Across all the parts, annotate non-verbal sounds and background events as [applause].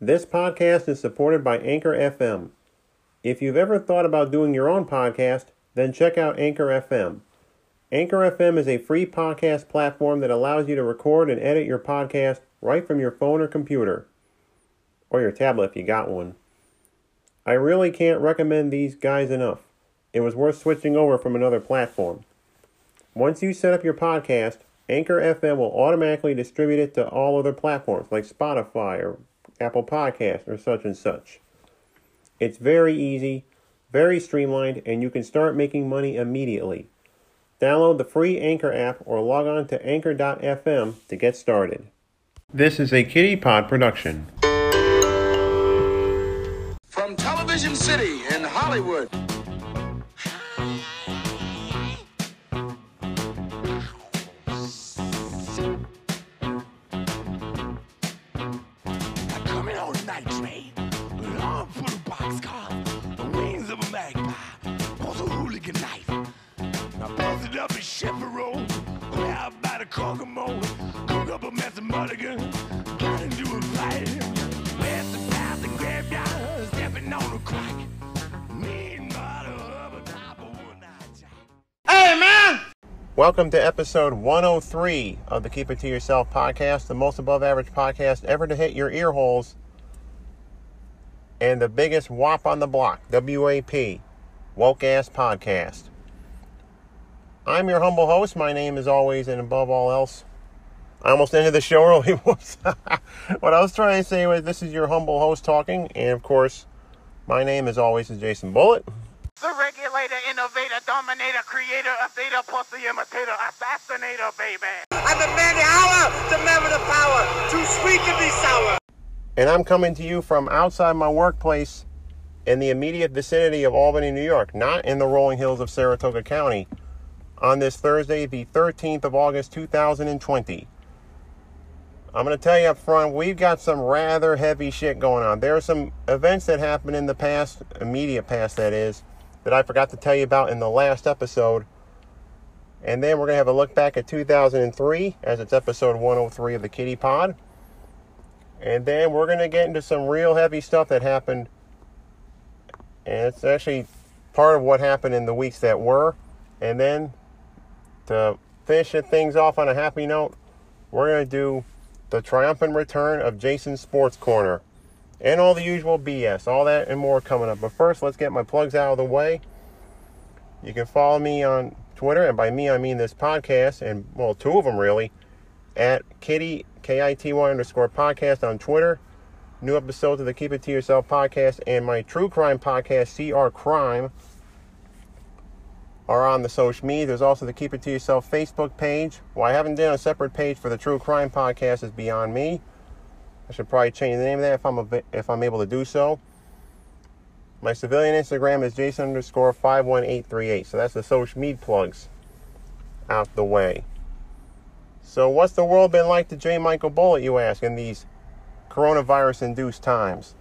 This podcast is supported by Anchor FM. If you've ever thought about doing your own podcast, then check out Anchor FM. Anchor FM is a free podcast platform that allows you to record and edit your podcast right from your phone or computer, or your tablet if you got one. I really can't recommend these guys enough. It was worth switching over from another platform. Once you set up your podcast, Anchor FM will automatically distribute it to all other platforms like Spotify or Apple Podcasts or such and such. It's very easy, very streamlined, and you can start making money immediately. Download the free Anchor app or log on to anchor.fm to get started. This is a Kitty Pod production. From Television City in Hollywood. The Kokomo, cook up a mess of mulligan, got into a fight. West the path, the graveyard, stepping on a crack. Night jack. Welcome to episode 103 of the Keep It To Yourself podcast, the most above average podcast ever to hit your ear holes, and the biggest WAP on the block, WAP, Woke Ass Podcast. I'm your humble host. My name is always, and above all else, I almost ended the show [laughs] early. Whoops. [laughs] what I was trying to say was this is your humble host talking, and of course, my name is always is Jason Bullitt. The regulator, innovator, dominator, creator, updater, pussy imitator, assassinator, baby. I'm the man the hour, the man with the power, too sweet to be sour. and I'm coming to you from outside my workplace in the immediate vicinity of Albany, New York, not in the rolling hills of Saratoga County, on this Thursday, the 13th of August, 2020. I'm going to tell you up front, we've got some rather heavy shit going on. There are some events that happened in the past, immediate past that is, that I forgot to tell you about in the last episode. And then we're going to have a look back at 2003, as it's episode 103 of the Kitty Pod. And then we're going to get into some real heavy stuff that happened. And it's actually part of what happened in the weeks that were. And then to finish things off on a happy note, we're going to do the triumphant return of Jason's Sports Corner. And all the usual BS. All that and more coming up. But first, let's get my plugs out of the way. You can follow me on Twitter, and by me I mean this podcast, and well, two of them really, at Kitty K I T Y underscore podcast on Twitter. New episodes of the Keep It To Yourself podcast and my true crime podcast, CR Crime, are on the social media. There's also the Keep It To Yourself Facebook page. Well, I haven't done a separate page for the True Crime podcast is beyond me. I should probably change the name of that if I'm a, if I'm able to do so. My civilian Instagram is Jason underscore 51838. So that's the social media plugs out the way. So, what's the world been like to J. Michael Bullitt, you ask, in these coronavirus induced times?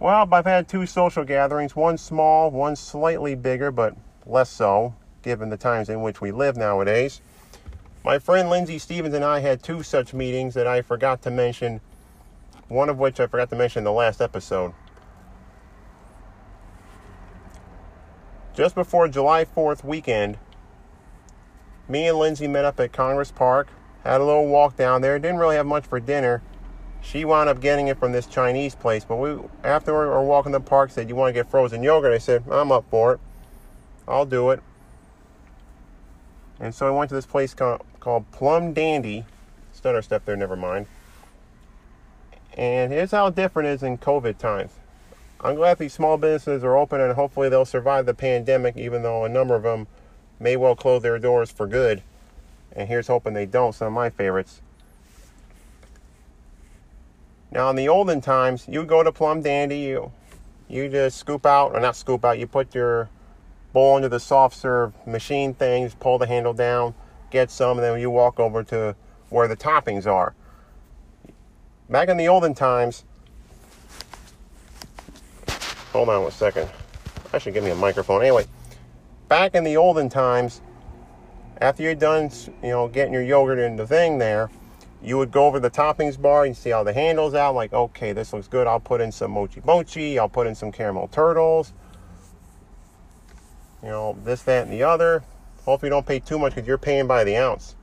Well, I've had two social gatherings, one small, one slightly bigger, but less so, given the times in which we live nowadays. My friend Lindsay Stevens and I had two such meetings that I forgot to mention, one of which I forgot to mention in the last episode. Just before July 4th weekend, me and Lindsay met up at Congress Park, had a little walk down there, didn't really have much for dinner. She wound up getting it from this Chinese place, but we after we were walking the park said, "You want to get frozen yogurt?" I said, "I'm up for it. I'll do it." And so I went to this place called, called Plum Dandy. Stutter step there, never mind. And here's how different it is in COVID times. I'm glad these small businesses are open and hopefully they'll survive the pandemic, even though a number of them may well close their doors for good. And here's hoping they don't, some of my favorites. Now, in the olden times, you go to Plum Dandy, you, you just scoop out, or not scoop out, you put your bowl into the soft serve machine things, pull the handle down, get some, and then you walk over to where the toppings are. Back in the olden times, hold on one second. I should give me a microphone. Anyway, back in the olden times, after you're done, you know, getting your yogurt in the thing there, you would go over the toppings bar and see all the handles out. Like, okay, this looks good. I'll put in some mochi mochi. I'll put in some caramel turtles. You know, this, that, and the other. Hopefully, you don't pay too much because you're paying by the ounce.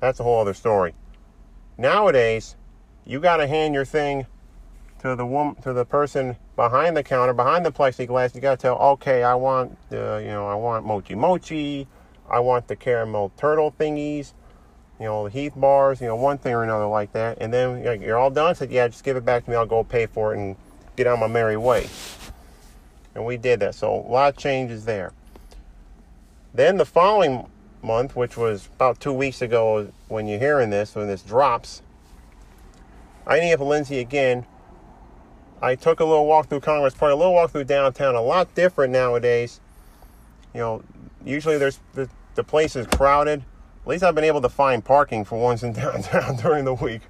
That's a whole other story. Nowadays, you got to hand your thing to the woman, to the person behind the counter, behind the plexiglass. You got to tell, okay, I want, uh, you know, I want mochi mochi. I want the caramel turtle thingies you know, the Heath bars, you know, one thing or another like that. And then you you're all done. Said, yeah, just give it back to me. I'll go pay for it and get on my merry way. And we did that. So a lot of changes there. Then the following month, which was about two weeks ago when you're hearing this, when this drops, I need up Lindsay again. I took a little walk through Congress Park, a little walk through downtown, a lot different nowadays. You know, usually there's the, the place is crowded at least I've been able to find parking for once in [laughs] downtown during the week,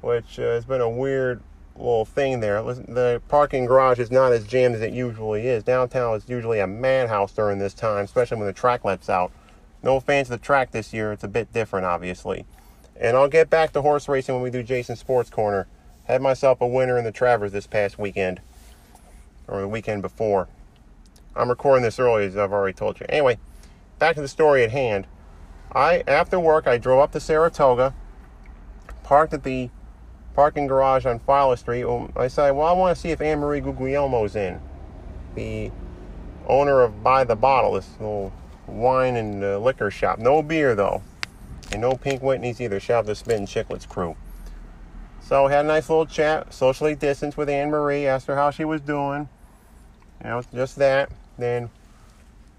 which uh, has been a weird little thing there. The parking garage is not as jammed as it usually is. Downtown is usually a madhouse during this time, especially when the track lets out. No offense to the track this year, it's a bit different, obviously. And I'll get back to horse racing when we do Jason's Sports Corner. Had myself a winner in the Travers this past weekend, or the weekend before. I'm recording this early, as I've already told you. Anyway, back to the story at hand. I after work I drove up to Saratoga, parked at the parking garage on Fowler Street. I said, well, I want to see if Anne Marie Guglielmo's in, the owner of By the Bottle, this little wine and uh, liquor shop. No beer though, and no Pink Whitney's either. Shout out to Spittin' Chicklets crew. So had a nice little chat, socially distanced with Anne Marie. Asked her how she was doing. You know, just that. Then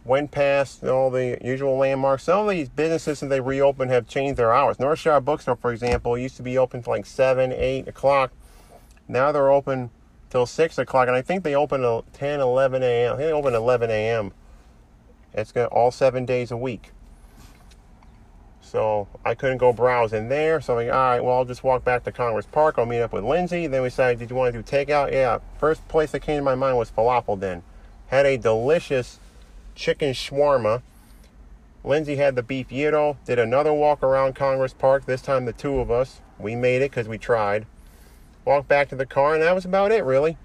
went past all the usual landmarks. Some of these businesses, since they reopened, have changed their hours. Northshire Bookstore, for example, used to be open for like 7, 8 o'clock. Now they're open till 6 o'clock, and I think they open at 10, 11 a.m. They open 11 a.m. It's got all seven days a week. So I couldn't go browse in there. So I'm like, all right, well, I'll just walk back to Congress Park. I'll meet up with Lindsay. Then we decided, did you want to do takeout? Yeah. First place that came to my mind was Falafel Den. Had a delicious chicken shawarma. Lindsay had the beef gyro, did another walk around Congress Park, this time the two of us. We made it because we tried. Walked back to the car, and that was about it, really.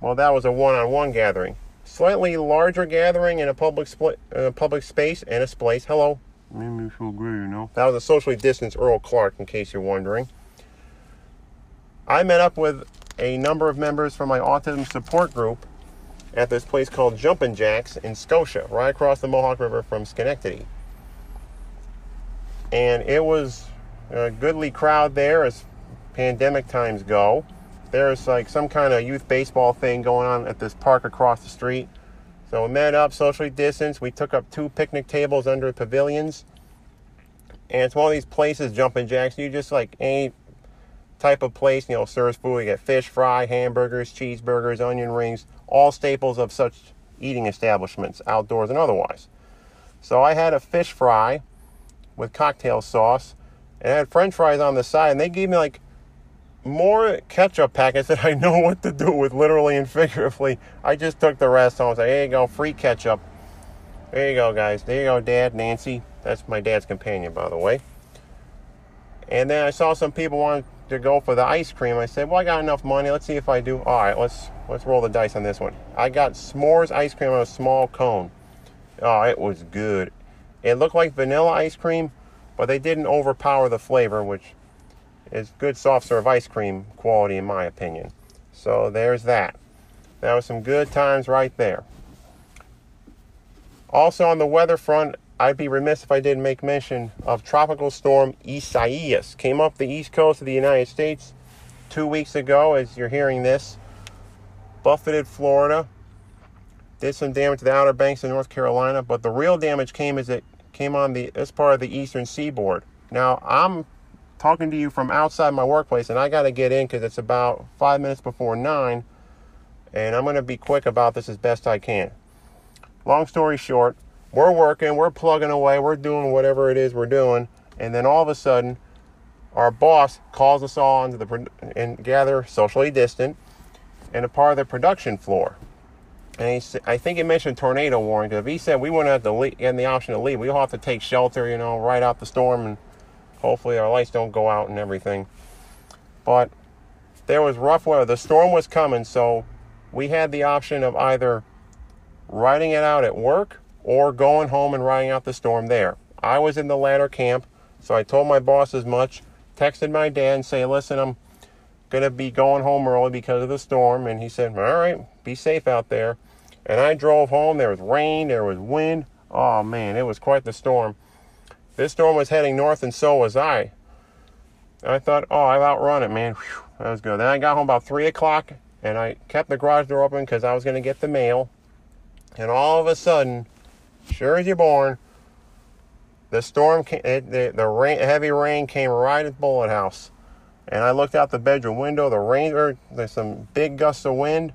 Well, that was a one on one gathering. Slightly larger gathering in a public split, uh, public space and a splice. Hello. Made me feel great, you know. That was a socially distanced Earl Clark, in case you're wondering. I met up with a number of members from my autism support group at this place called Jumpin' Jacks in Scotia, right across the Mohawk River from Schenectady. And it was a goodly crowd there as pandemic times go. There's like some kind of youth baseball thing going on at this park across the street. So we met up, socially distanced. We took up two picnic tables under pavilions. And it's one of these places, Jumpin' Jacks, you just like any type of place, you know, serves food. You get fish fry, hamburgers, cheeseburgers, onion rings, all staples of such eating establishments, outdoors and otherwise. So I had a fish fry with cocktail sauce, and I had french fries on the side, and they gave me like more ketchup packets that I know what to do with, literally and figuratively. I just took the rest home. I said, "Here you go, free ketchup." There you go, guys. There you go, Dad, Nancy. That's my dad's companion, by the way. And then I saw some people wanted to go for the ice cream. I said, "Well, I got enough money. Let's see if I do." All right, let's let's roll the dice on this one. I got s'mores ice cream on a small cone. Oh, it was good. It looked like vanilla ice cream, but they didn't overpower the flavor, which is good soft serve ice cream quality in my opinion. So there's that. That was some good times right there. Also on the weather front, I'd be remiss if I didn't make mention of Tropical Storm Isaias. Came up the east coast of the United States two weeks ago, as you're hearing this. Buffeted Florida. Did some damage to the Outer Banks of North Carolina, but the real damage came as it came on the this part of the eastern seaboard. Now I'm talking to you from outside my workplace, and I got to get in because it's about five minutes before nine, and I'm going to be quick about this as best I can. Long story short, we're working, we're plugging away, we're doing whatever it is we're doing, and then all of a sudden, our boss calls us all onto the and gather socially distant in a part of the production floor. And he, I think he mentioned tornado warning. 'cause If he said we wouldn't have to leave, get the option to leave, we all have to take shelter, you know, right out the storm, and hopefully our lights don't go out and everything. But there was rough weather. The storm was coming, so we had the option of either riding it out at work or going home and riding out the storm there. I was in the latter camp, so I told my boss as much, texted my dad and say, listen, I'm going to be going home early because of the storm. And he said, all right, be safe out there. And I drove home. There was rain, there was wind. Oh, man, it was quite the storm. This storm was heading north, and so was I. I thought, oh, I've outrun it, man. Whew, that was good. Then I got home about 3 o'clock, and I kept the garage door open because I was going to get the mail. And all of a sudden, sure as you're born, the storm, came, it, the, the rain, heavy rain came right at the Bullitt House. And I looked out the bedroom window. The rain, or there's some big gusts of wind.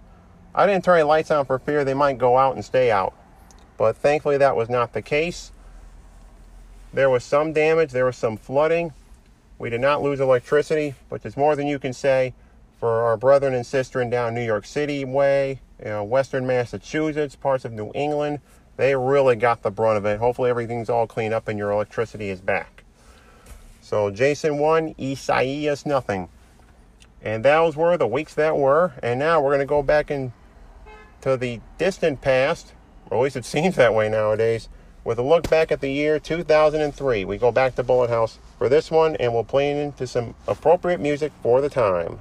I didn't turn any lights on for fear they might go out and stay out. But thankfully, that was not the case. There was some damage. There was some flooding. We did not lose electricity, which is more than you can say for our brethren and sister down New York City way, you know, Western Massachusetts, parts of New England. They really got the brunt of it. Hopefully, everything's all cleaned up and your electricity is back. So, Jason 1, Isaias nothing. And those were the weeks that were. And now we're going to go back into the distant past, or at least it [laughs] seems that way nowadays, with a look back at the year 2003. We go back to Bullitt House for this one, and we'll play into some appropriate music for the time.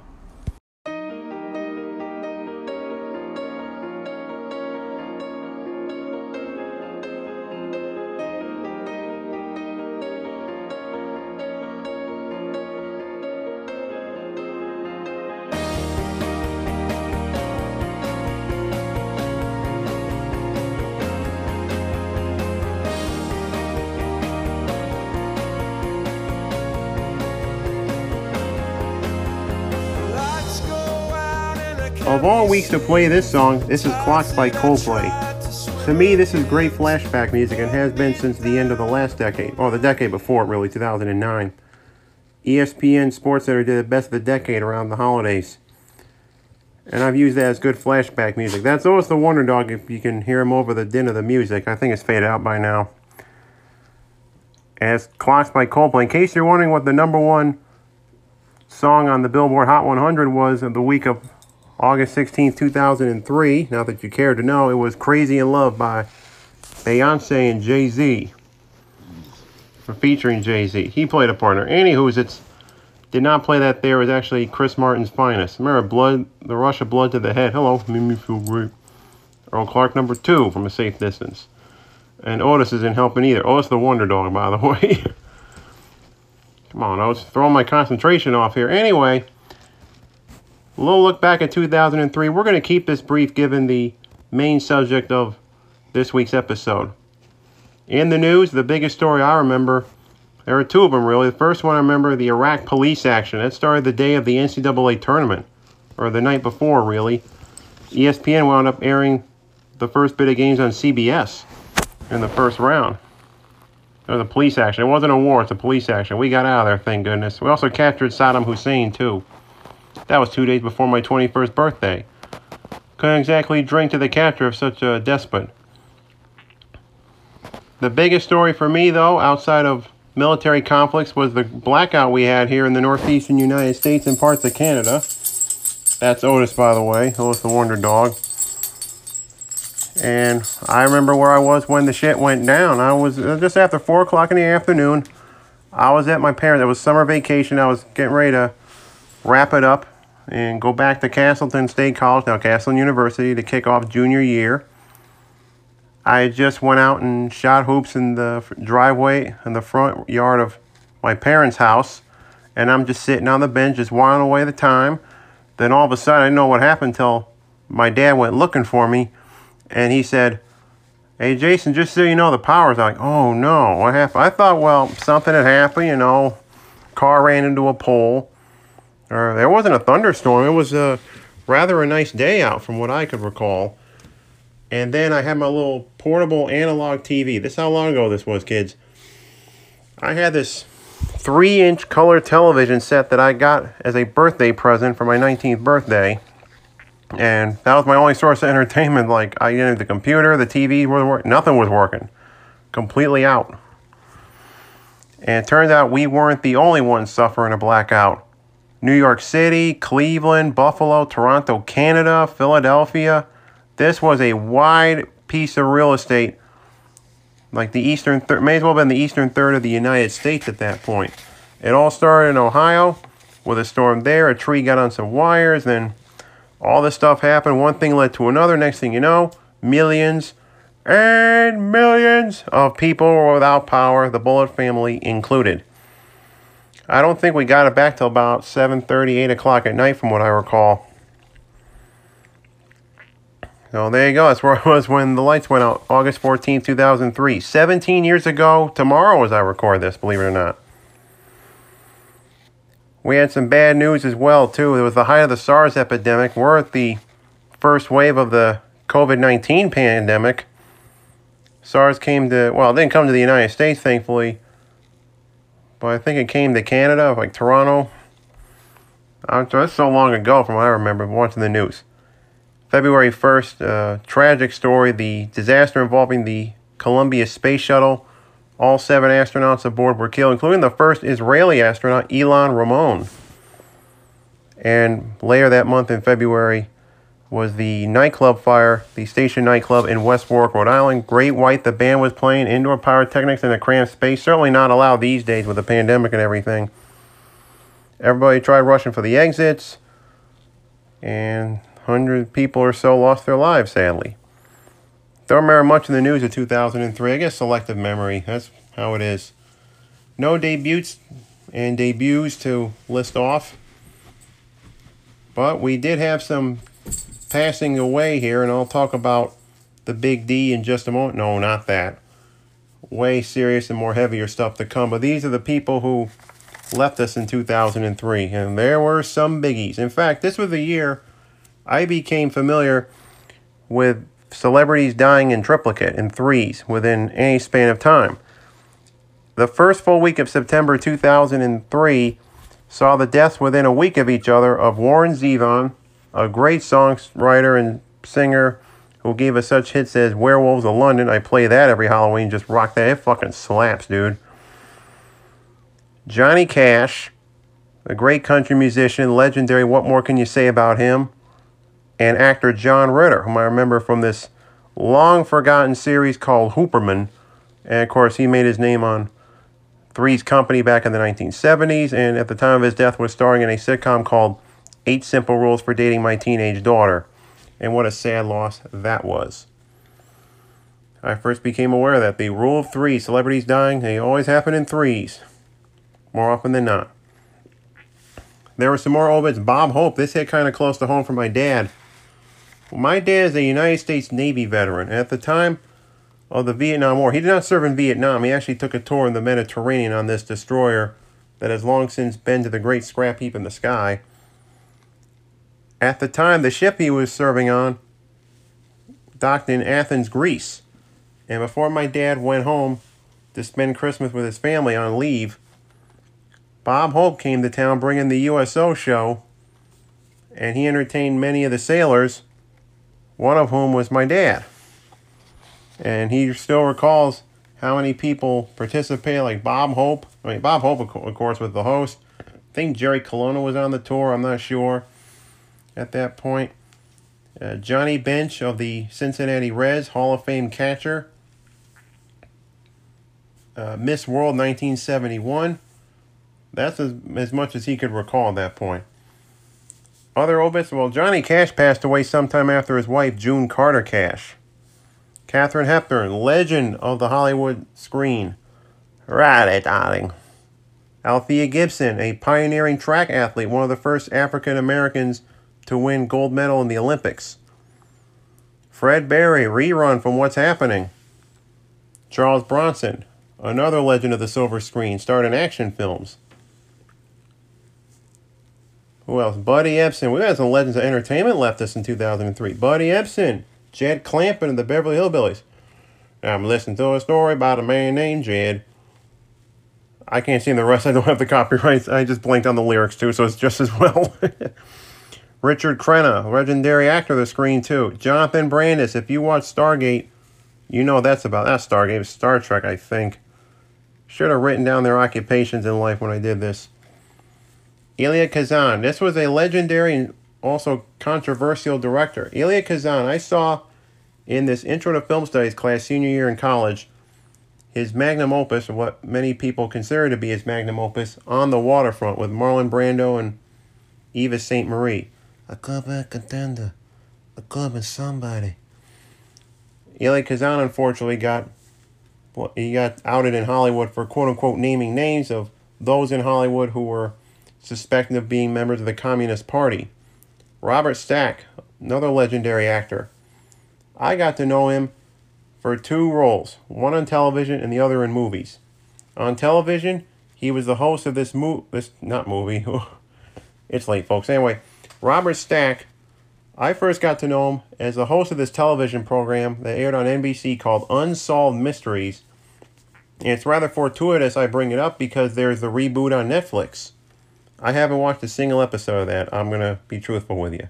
Weeks to play this song, this is Clocks by Coldplay. To me, this is great flashback music and has been since the end of the last decade, or the decade before, really, 2009. ESPN SportsCenter did the best of the decade around the holidays. And I've used that as good flashback music. That's always the Wonder Dog if you can hear him over the din of the music. I think it's faded out by now. As Clocks by Coldplay. In case you're wondering what the number one song on the Billboard Hot 100 was of the week of August 16th, 2003. Not that you care to know, it was Crazy in Love by Beyonce and Jay Z. Featuring Jay Z. He played a partner. Anywho's, it's did not play that there. It was actually Chris Martin's finest. Remember, Blood, the rush of blood to the head. Hello, made me feel great. Earl Clark number two from a safe distance. And Otis isn't helping either. Otis the Wonder Dog, by the [laughs] way. Come on, Otis. Throwing my concentration off here. Anyway. A little look back at 2003. We're going to keep this brief given the main subject of this week's episode. In the news, the biggest story I remember, there are two of them really. The first one I remember, the Iraq police action. That started the day of the NCAA tournament, or the night before, really. ESPN wound up airing the first bit of games on CBS in the first round. Was a police action. It wasn't a war, it's a police action. We got out of there, thank goodness. We also captured Saddam Hussein, too. That was two days before my 21st birthday. Couldn't exactly drink to the capture of such a despot. The biggest story for me, though, outside of military conflicts, was the blackout we had here in the northeastern United States and parts of Canada. That's Otis, by the way. Otis the Wonder Dog. And I remember where I was when the shit went down. I was uh, just after 4 o'clock in the afternoon. I was at my parents'. It was summer vacation. I was getting ready to wrap it up and go back to Castleton State College, now Castleton University, to kick off junior year. I just went out and shot hoops in the driveway in the front yard of my parents' house, and I'm just sitting on the bench, just whiling away the time. Then all of a sudden, I didn't know what happened until my dad went looking for me, and he said, Hey, Jason, just so you know, the power's out. Like, oh no, what happened? I thought, well, something had happened, you know, car ran into a pole. Uh, or there wasn't a thunderstorm. It was a rather a nice day out from what I could recall. And then I had my little portable analog TV. This how long ago this was, kids. I had this three inch color television set that I got as a birthday present for my 19th birthday. And that was my only source of [laughs] entertainment. Like, I didn't have the computer, the TV, working. Nothing was working. Completely out. And it turns out we weren't the only ones suffering a blackout. New York City, Cleveland, Buffalo, Toronto, Canada, Philadelphia. This was a wide piece of real estate. Like the eastern may as well have been the eastern third of the United States at that point. It all started in Ohio with a storm there. A tree got on some wires, then all this stuff happened. One thing led to another. Next thing you know, millions and millions of people were without power, the Bullitt family included. I don't think we got it back till about 7.30, 8 o'clock at night from what I recall. So there you go. That's where [laughs] I was when the lights went out, August 14, 2003. 17 years ago tomorrow as I record this, believe it or not. We had some bad news as well, too. It was the height of the SARS epidemic. We're at the first wave of the COVID 19 pandemic. SARS came to, well, it didn't come to the United States, thankfully, but I think it came to Canada, like Toronto. That's so long ago from what I remember watching the news. February 1st, uh, tragic story the disaster involving the Columbia Space Shuttle. All seven astronauts aboard were killed, including the first Israeli astronaut, Ilan Ramon. And later that month in February, was the nightclub fire, the station nightclub in West Warwick, Rhode Island. Great White, the band was playing indoor pyrotechnics in a cramped space. Certainly not allowed these days with the pandemic and everything. Everybody tried rushing for the exits, and 100 people or so lost their lives, sadly. Don't remember much in the news of 2003. I guess selective memory. That's how it is. No debuts and debuts to list off. But we did have some passing away here, and I'll talk about the big D in just a moment. No, not that. Way serious and more heavier stuff to come. But these are the people who left us in 2003, and there were some biggies. In fact, this was the year I became familiar with celebrities dying in triplicate, in threes, within any span of time. The first full week of September 2003 saw the deaths within a week of each other of Warren Zevon, a great songwriter and singer who gave us such hits as Werewolves of London. I play that every Halloween, just rock that. It fucking slaps, dude. Johnny Cash, a great country musician, legendary. What more can you say about him? And actor John Ritter, whom I remember from this long forgotten series called Hooperman. And of course, he made his name on Three's Company back in the 1970s, and at the time of his death was starring in a sitcom called Eight Simple Rules for Dating My Teenage Daughter. And what a sad loss that was. I first became aware that the rule of three, celebrities dying, they always happen in threes. More often than not. There were some more obits. Bob Hope, this hit kind of close to home for my dad. My dad is a United States Navy veteran. At the time of the Vietnam War, he did not serve in Vietnam. He actually took a tour in the Mediterranean on this destroyer that has long since been to the great scrap heap in the sky. At the time, the ship he was serving on docked in Athens, Greece. And before my dad went home to spend Christmas with his family on leave, Bob Hope came to town bringing the USO show, and he entertained many of the sailors, one of whom was my dad. And he still recalls how many people participated, like Bob Hope. I mean, Bob Hope, of course, was the host. I think Jerry Colonna was on the tour, I'm not sure at that point. Uh, Johnny Bench of the Cincinnati Reds, Hall of Fame catcher. Uh, Miss World 1971. That's as, as much as he could recall at that point. Other obits, well, Johnny Cash passed away sometime after his wife, June Carter Cash. Katharine Hepburn, legend of the Hollywood screen. Right, darling. Althea Gibson, a pioneering track athlete, one of the first African Americans to win gold medal in the Olympics. Fred Berry, rerun from What's Happening. Charles Bronson, another legend of the silver screen, starred in action films. Who else? Buddy Ebsen. We got some legends of entertainment left us in 2003. Buddy Ebsen, Jed Clampett and the Beverly Hillbillies. I'm listening to a story about a man named Jed. I can't sing the rest. [laughs] I don't have the copyrights. I just blanked on the lyrics too, so it's just as well. [laughs] Richard Crenna, legendary actor of the screen too. Jonathan Brandis, if you watch Stargate, you know that's about that Stargate, it's Star Trek, I think. Should have written down their occupations in life when I did this. Elia Kazan. This was a legendary and also controversial director. Elia Kazan, I saw in this Intro to Film Studies class senior year in college his magnum opus, what many people consider to be his magnum opus, On the Waterfront with Marlon Brando and Eva St. Marie. A a contender. A club somebody. Eli Kazan unfortunately got he got outed in Hollywood for quote unquote naming names of those in Hollywood who were suspected of being members of the Communist Party. Robert Stack, another legendary actor. I got to know him for two roles, one on television and the other in movies. On television, he was the host of this movie, this not movie. [laughs] it's late, folks. Anyway, Robert Stack. I first got to know him as the host of this television program that aired on NBC called Unsolved Mysteries. And it's rather fortuitous I bring it up because there's the reboot on Netflix. I haven't watched a single episode of that. I'm going to be truthful with you.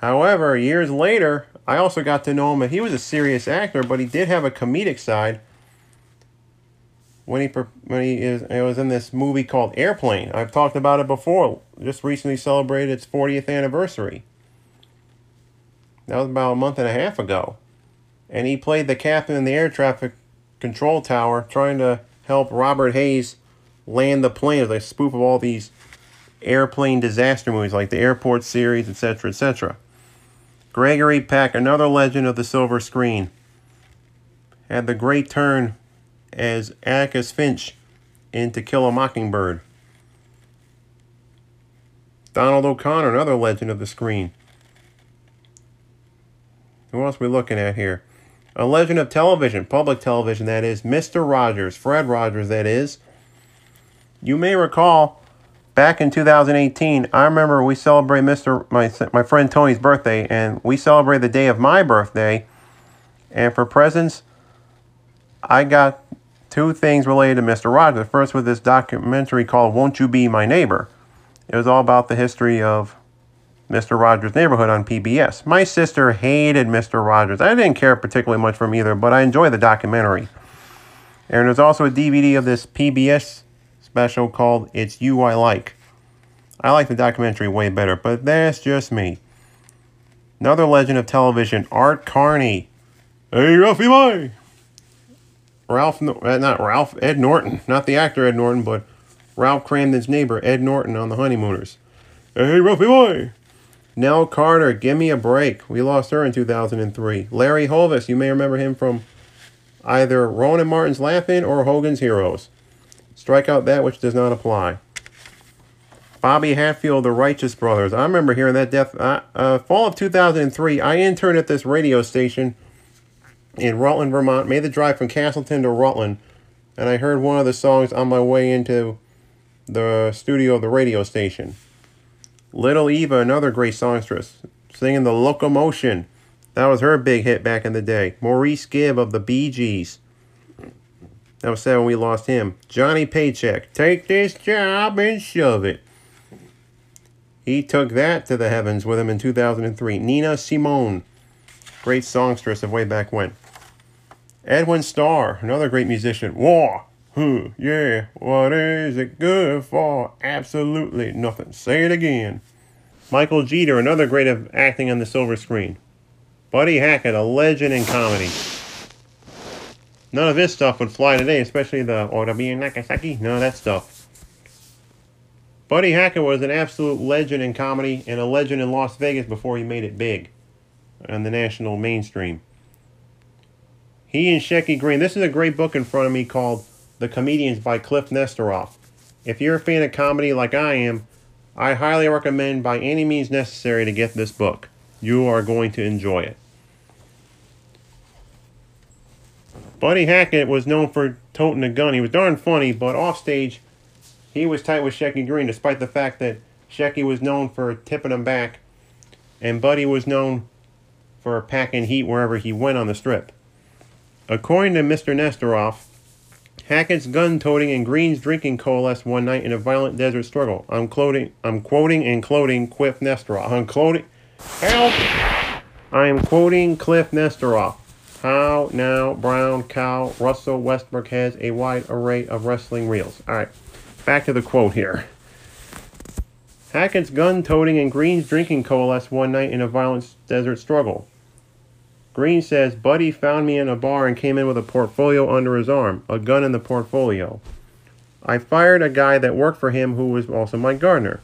However, years later, I also got to know him, and he was a serious actor, but he did have a comedic side. When he when he is, it was in this movie called Airplane. I've talked about it before. Just recently celebrated its 40th anniversary. That was about a month and a half ago, and he played the captain in the air traffic control tower, trying to help Robert Hays land the plane as a spoof of all these airplane disaster movies like the Airport series, etc., etc. Gregory Peck, another legend of the silver screen, had the great turn as Atticus Finch in To Kill a Mockingbird. Donald O'Connor, another legend of the screen. Who else are we looking at here? A legend of television, public television, that is. Mr. Rogers, Fred Rogers, that is. You may recall back in 2018, I remember we celebrated Mr. my my friend Tony's birthday, and we celebrated the day of my birthday. And for presents, I got two things related to Mr. Rogers. The first was this documentary called "Won't You Be My Neighbor." It was all about the history of Mr. Rogers' Neighborhood on PBS. My sister hated Mr. Rogers. I didn't care particularly much for him either, but I enjoyed the documentary. And there's also a DVD of this PBS special called It's You I Like. I like the documentary way better, but that's just me. Another legend of television, Art Carney. Hey, Ralphie Boy! Ralph, uh, not Ralph, Ed Norton. Not the actor Ed Norton, but Ralph Kramden's neighbor, Ed Norton, on The Honeymooners. Hey, Ralphie Boy! Nell Carter, give me a break. We lost her in 2003. Larry Hovis, you may remember him from either Rowan and Martin's Laugh-In or Hogan's Heroes. Strike out that which does not apply. Bobby Hatfield, the Righteous Brothers. I remember hearing that death. Uh, uh, fall of 2003, I interned at this radio station in Rutland, Vermont. Made the drive from Castleton to Rutland. And I heard one of the songs on my way into the studio of the radio station. Little Eva, another great songstress, singing The Locomotion. That was her big hit back in the day. Maurice Gibb of the Bee Gees. That was sad when we lost him. Johnny Paycheck, take this job and shove it. He took that to the heavens with him in 2003. Nina Simone, great songstress of way back when. Edwin Starr, another great musician. War, huh, yeah, what is it good for? Absolutely nothing. Say it again. Michael Jeter, another great of acting on the silver screen. Buddy Hackett, a legend in comedy. None of this stuff would fly today, especially the Orabi in Nagasaki. None of that stuff. Buddy Hackett was an absolute legend in comedy and a legend in Las Vegas before he made it big on the national mainstream. He and Shecky Greene. This is a great book in front of me called The Comedians by Cliff Nesteroff. If you're a fan of comedy like I am, I highly recommend by any means necessary to get this book. You are going to enjoy it. Buddy Hackett was known for toting a gun. He was darn funny, but offstage, he was tight with Shecky Greene, despite the fact that Shecky was known for tipping him back, and Buddy was known for packing heat wherever he went on the strip. According to Mr. Nesteroff, Hackett's gun toting and Greene's drinking coalesced one night in a violent desert struggle. I'm quoting, I'm quoting and quoting Cliff Nesteroff. I'm quoting, help! I am quoting Cliff Nesteroff. How now Brown Cow Russell Westbrook has a wide array of wrestling reels. All right, back to the quote here. Hackett's gun toting and Greene's drinking coalesced one night in a violent desert struggle. Greene says Buddy found me in a bar and came in with a portfolio under his arm, a gun in the portfolio. I fired a guy that worked for him who was also my gardener.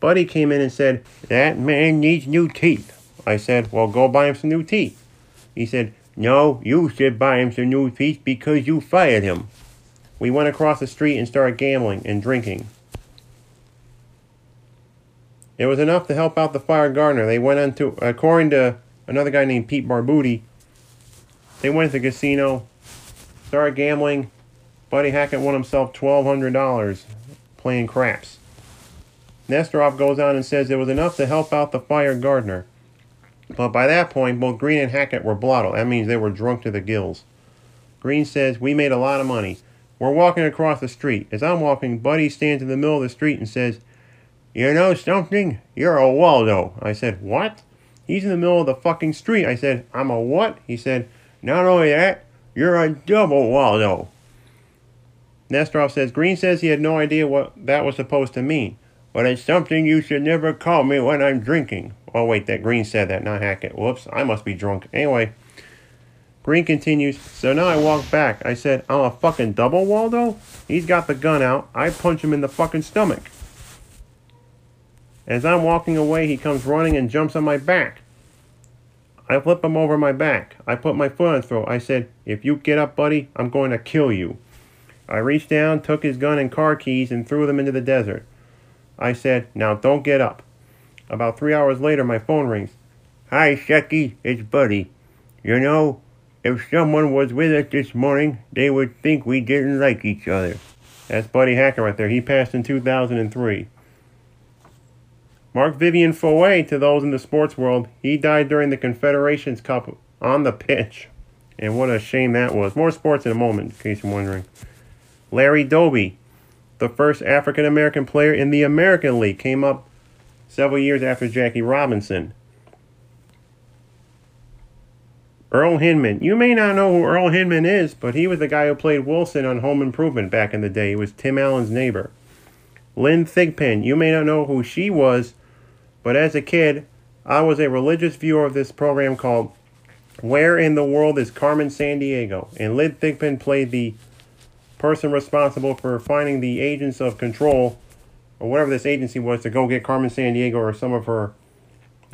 Buddy came in and said, That man needs new teeth. I said, Well, go buy him some new teeth. He said, No, you should buy him some new teeth because you fired him. We went across the street and started gambling and drinking. It was enough to help out the fire gardener. They went into, according to another guy named Pete Barbutti. They went to the casino, started gambling. Buddy Hackett won himself $1,200 playing craps. Nesteroff goes on and says it was enough to help out the fire gardener. But by that point, both Greene and Hackett were blotto. That means they were drunk to the gills. Greene says, We made a lot of money. We're walking across the street. As I'm walking, Buddy stands in the middle of the street and says, You know something? You're a Waldo. I said, What? He's in the middle of the fucking street. I said, I'm a what? He said, Not only that, you're a double Waldo. Nesteroff says, Greene says he had no idea what that was supposed to mean, but it's something you should never call me when I'm drinking. Oh, wait, that Greene said that, not Hackett. Whoops, I must be drunk. Anyway, Greene continues, So now I walk back. I said, I'm a fucking double Waldo? He's got the gun out. I punch him in the fucking stomach. As I'm walking away, he comes running and jumps on my back. I flip him over my back. I put my foot on his throat. I said, If you get up, buddy, I'm going to kill you. I reached down, took his gun and car keys, and threw them into the desert. I said, Now don't get up. About three hours later, my phone rings. Hi, Shecky, it's Buddy. You know, if someone was with us this morning, they would think we didn't like each other. That's Buddy Hackett right there. He passed in 2003. Marc-Vivien Foé, to those in the sports world, he died during the Confederations Cup on the pitch. And what a shame that was. More sports in a moment, in case you're wondering. Larry Doby, the first African American player in the American League, came up several years after Jackie Robinson. Earl Hindman. You may not know who Earl Hindman is, but he was the guy who played Wilson on Home Improvement back in the day. He was Tim Allen's neighbor. Lynn Thigpen. You may not know who she was, but as a kid, I was a religious viewer of this program called Where in the World is Carmen Sandiego? And Lynn Thigpen played the person responsible for finding the agents of control, or whatever this agency was, to go get Carmen Sandiego or some of her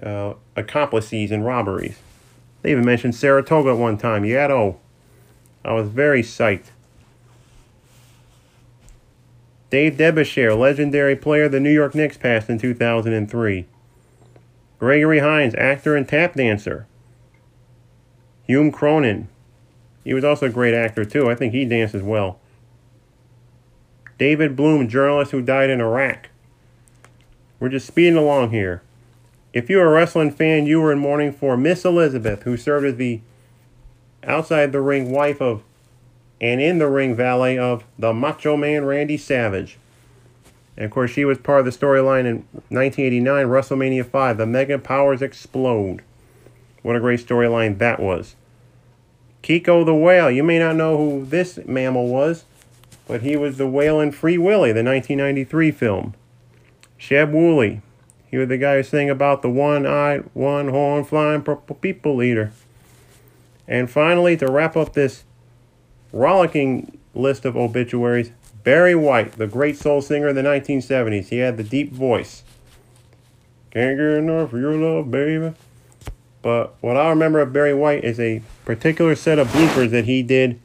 uh, accomplices in robberies. They even mentioned Saratoga at one time. Yato. I was very psyched. Dave DeBusschere, legendary player of the New York Knicks, passed in 2003. Gregory Hines, actor and tap dancer. Hume Cronyn. He was also a great actor, too. I think he danced as well. David Bloom, journalist who died in Iraq. We're just speeding along here. If you're a wrestling fan, you were in mourning for Miss Elizabeth, who served as the outside the ring wife of and in the ring valet of the Macho Man Randy Savage. And of course, she was part of the storyline in 1989 WrestleMania 5. The Mega Powers Explode. What a great storyline that was. Keiko the Whale. You may not know who this mammal was, but he was the whale in Free Willy, the 1993 film. Sheb Wooley. He was the guy who sang about the one-eyed, one-horn flying purple people eater. And finally, to wrap up this rollicking list of obituaries, Barry White, the great soul singer of the 1970s. He had the deep voice. Can't get enough of your love, baby. But what I remember of Barry White is a particular set of bloopers that he did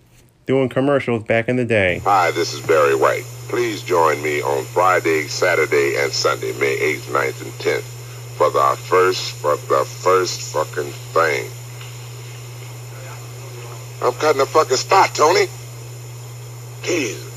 doing commercials back in the day. Hi, this is Barry White. Please join me on Friday, Saturday, and Sunday, May 8th, 9th, and 10th for the first, for the first fucking thing. I'm cutting a fucking spot, Tony. Jesus.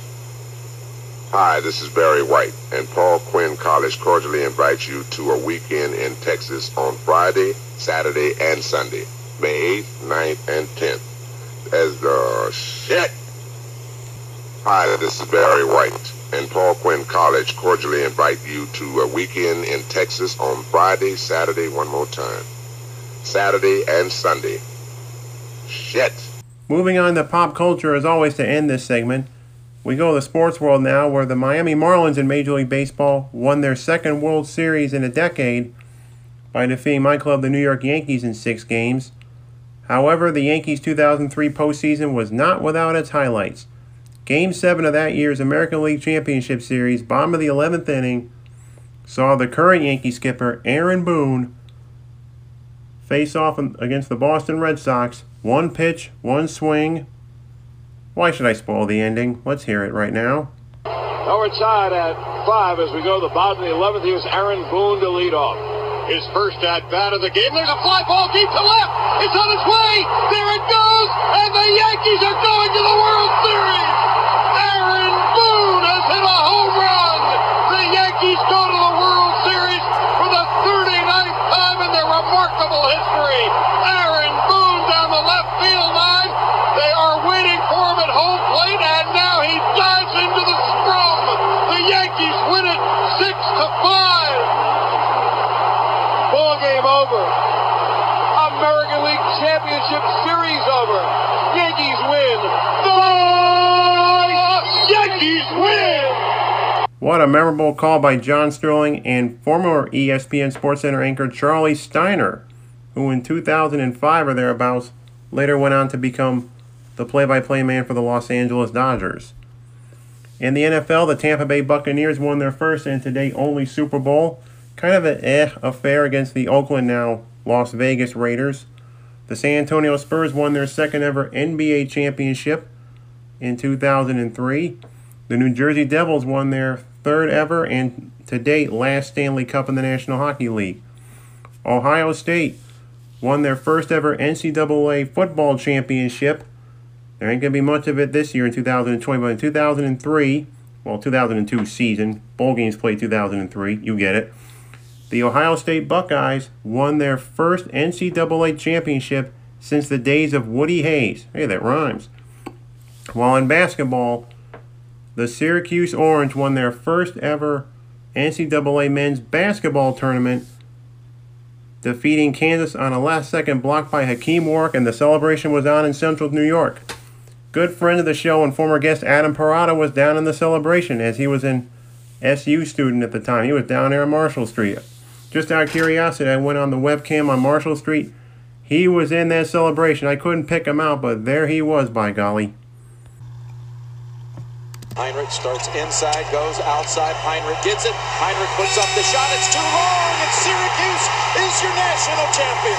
Hi, this is Barry White, and Paul Quinn College cordially invites you to a weekend in Texas on Friday, Saturday, and Sunday, May 8th, 9th, and 10th. As the shit. Hi, this is Barry White, and Paul Quinn College cordially invite you to a weekend in Texas on Friday, Saturday, one more time. Saturday and Sunday. Shit. Moving on to pop culture, as always, to end this segment, we go to the sports world now, where the Miami Marlins in Major League Baseball won their second World Series in a decade by defeating my club, the New York Yankees, in six games. However, the Yankees' 2003 postseason was not without its highlights. Game 7 of that year's American League Championship Series, bottom of the 11th inning, saw the current Yankee skipper, Aaron Boone, face off against the Boston Red Sox. One pitch, one swing. Why should I spoil the ending? Let's hear it right now. Howard side at five as we go to the bottom of the 11th. Here's Aaron Boone to lead off. His first at bat of the game. There's a fly ball deep to left. It's on its way. There it goes. And the Yankees are going to the World Series. Aaron Boone has hit a home run. The Yankees go to the World Series for the 39th time in their remarkable history. Aaron Boone down the left field line. They are waiting for him at home plate, and now he dives into the scrum. The Yankees win it six to five. Ball game over. American League Championship Series over. Yankees win. The Yankees win. What a memorable call by John Sterling and former ESPN SportsCenter anchor Charlie Steiner, who in 2005 or thereabouts later went on to become the play by play man for the Los Angeles Dodgers. In the NFL, the Tampa Bay Buccaneers won their first and today only Super Bowl. Kind of an eh affair against the Oakland now Las Vegas Raiders. The San Antonio Spurs won their second ever NBA championship in 2003. The New Jersey Devils won their third ever and to date last Stanley Cup in the National Hockey League. Ohio State won their first ever NCAA football championship. There ain't going to be much of it this year in 2020, but in 2003, well, 2002 season, bowl games played 2003, you get it. The Ohio State Buckeyes won their first NCAA championship since the days of Woody Hayes. Hey, that rhymes. While in basketball, the Syracuse Orange won their first ever NCAA men's basketball tournament, defeating Kansas on a last second block by Hakim Warrick, and the celebration was on in central New York. Good friend of the show and former guest Adam Parada was down in the celebration as he was an SU student at the time. He was down there on Marshall Street. Just out of curiosity, I went on the webcam on Marshall Street. He was in that celebration. I couldn't pick him out, but there he was, by golly. Hinrich starts inside, goes outside. Hinrich gets it. Hinrich puts up the shot. It's too long, and Syracuse is your national champion.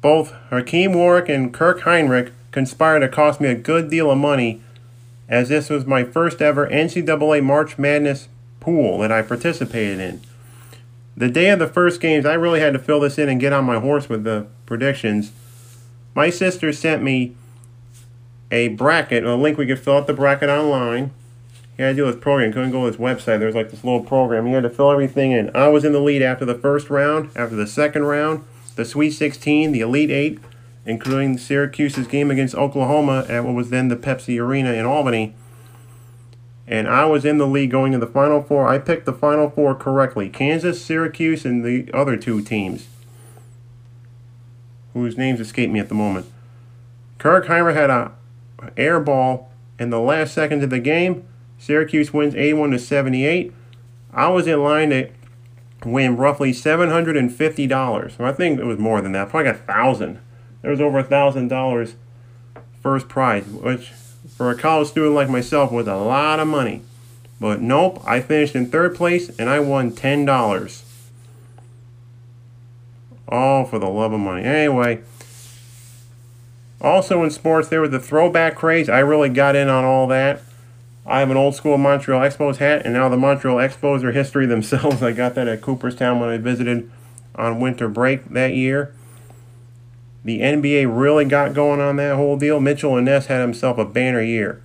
Both Hakim Warrick and Kirk Hinrich conspired to cost me a good deal of money, as this was my first ever NCAA March Madness pool that I participated in. The day of the first games, I really had to fill this in and get on my horse with the predictions. My sister sent me a bracket, a link we could fill out the bracket online. He had to do this program, couldn't go to this website. There was like this little program. He had to fill everything in. I was in the lead after the first round, after the second round, the Sweet 16, the Elite Eight, including Syracuse's game against Oklahoma at what was then the Pepsi Arena in Albany. And I was in the lead going to the Final Four. I picked the Final Four correctly Kansas, Syracuse, and the other two teams, whose names escape me at the moment. Kirk Heimer had a air ball in the last seconds of the game. Syracuse wins 81 to 78. I was in line to win roughly $750. I think it was more than that. Probably a thousand. There was over a thousand dollars first prize, which for a college student like myself was a lot of money. But nope, I finished in third place and I won ten dollars. All for the love of money. Anyway. Also in sports, there was the throwback craze. I really got in on all that. I have an old school Montreal Expos hat, and now the Montreal Expos are history [laughs] themselves. I got that at Cooperstown when I visited on winter break that year. The NBA really got going on that whole deal. Mitchell and Ness had himself a banner year.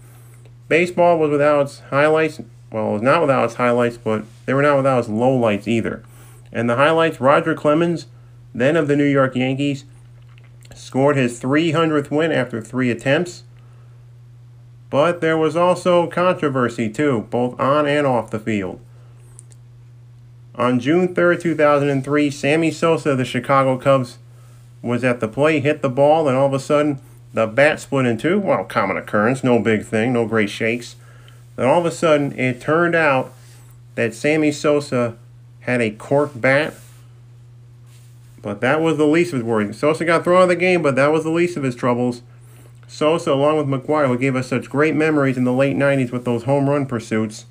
Baseball was without its highlights. Well, it was not without its highlights, but they were not without its lowlights either. And the highlights Roger Clemens, then of the New York Yankees, Scored his 300th win after three attempts. But there was also controversy too, both on and off the field. On June 3rd, 2003, Sammy Sosa of the Chicago Cubs was at the plate, hit the ball, and all of a sudden the bat split in two. Well, common occurrence, no big thing, no great shakes. Then all of a sudden it turned out that Sammy Sosa had a cork bat. But that was the least of his worries. Sosa got thrown out of the game, but that was the least of his troubles. Sosa, along with McGwire, who gave us such great memories in the late 90s with those home run pursuits,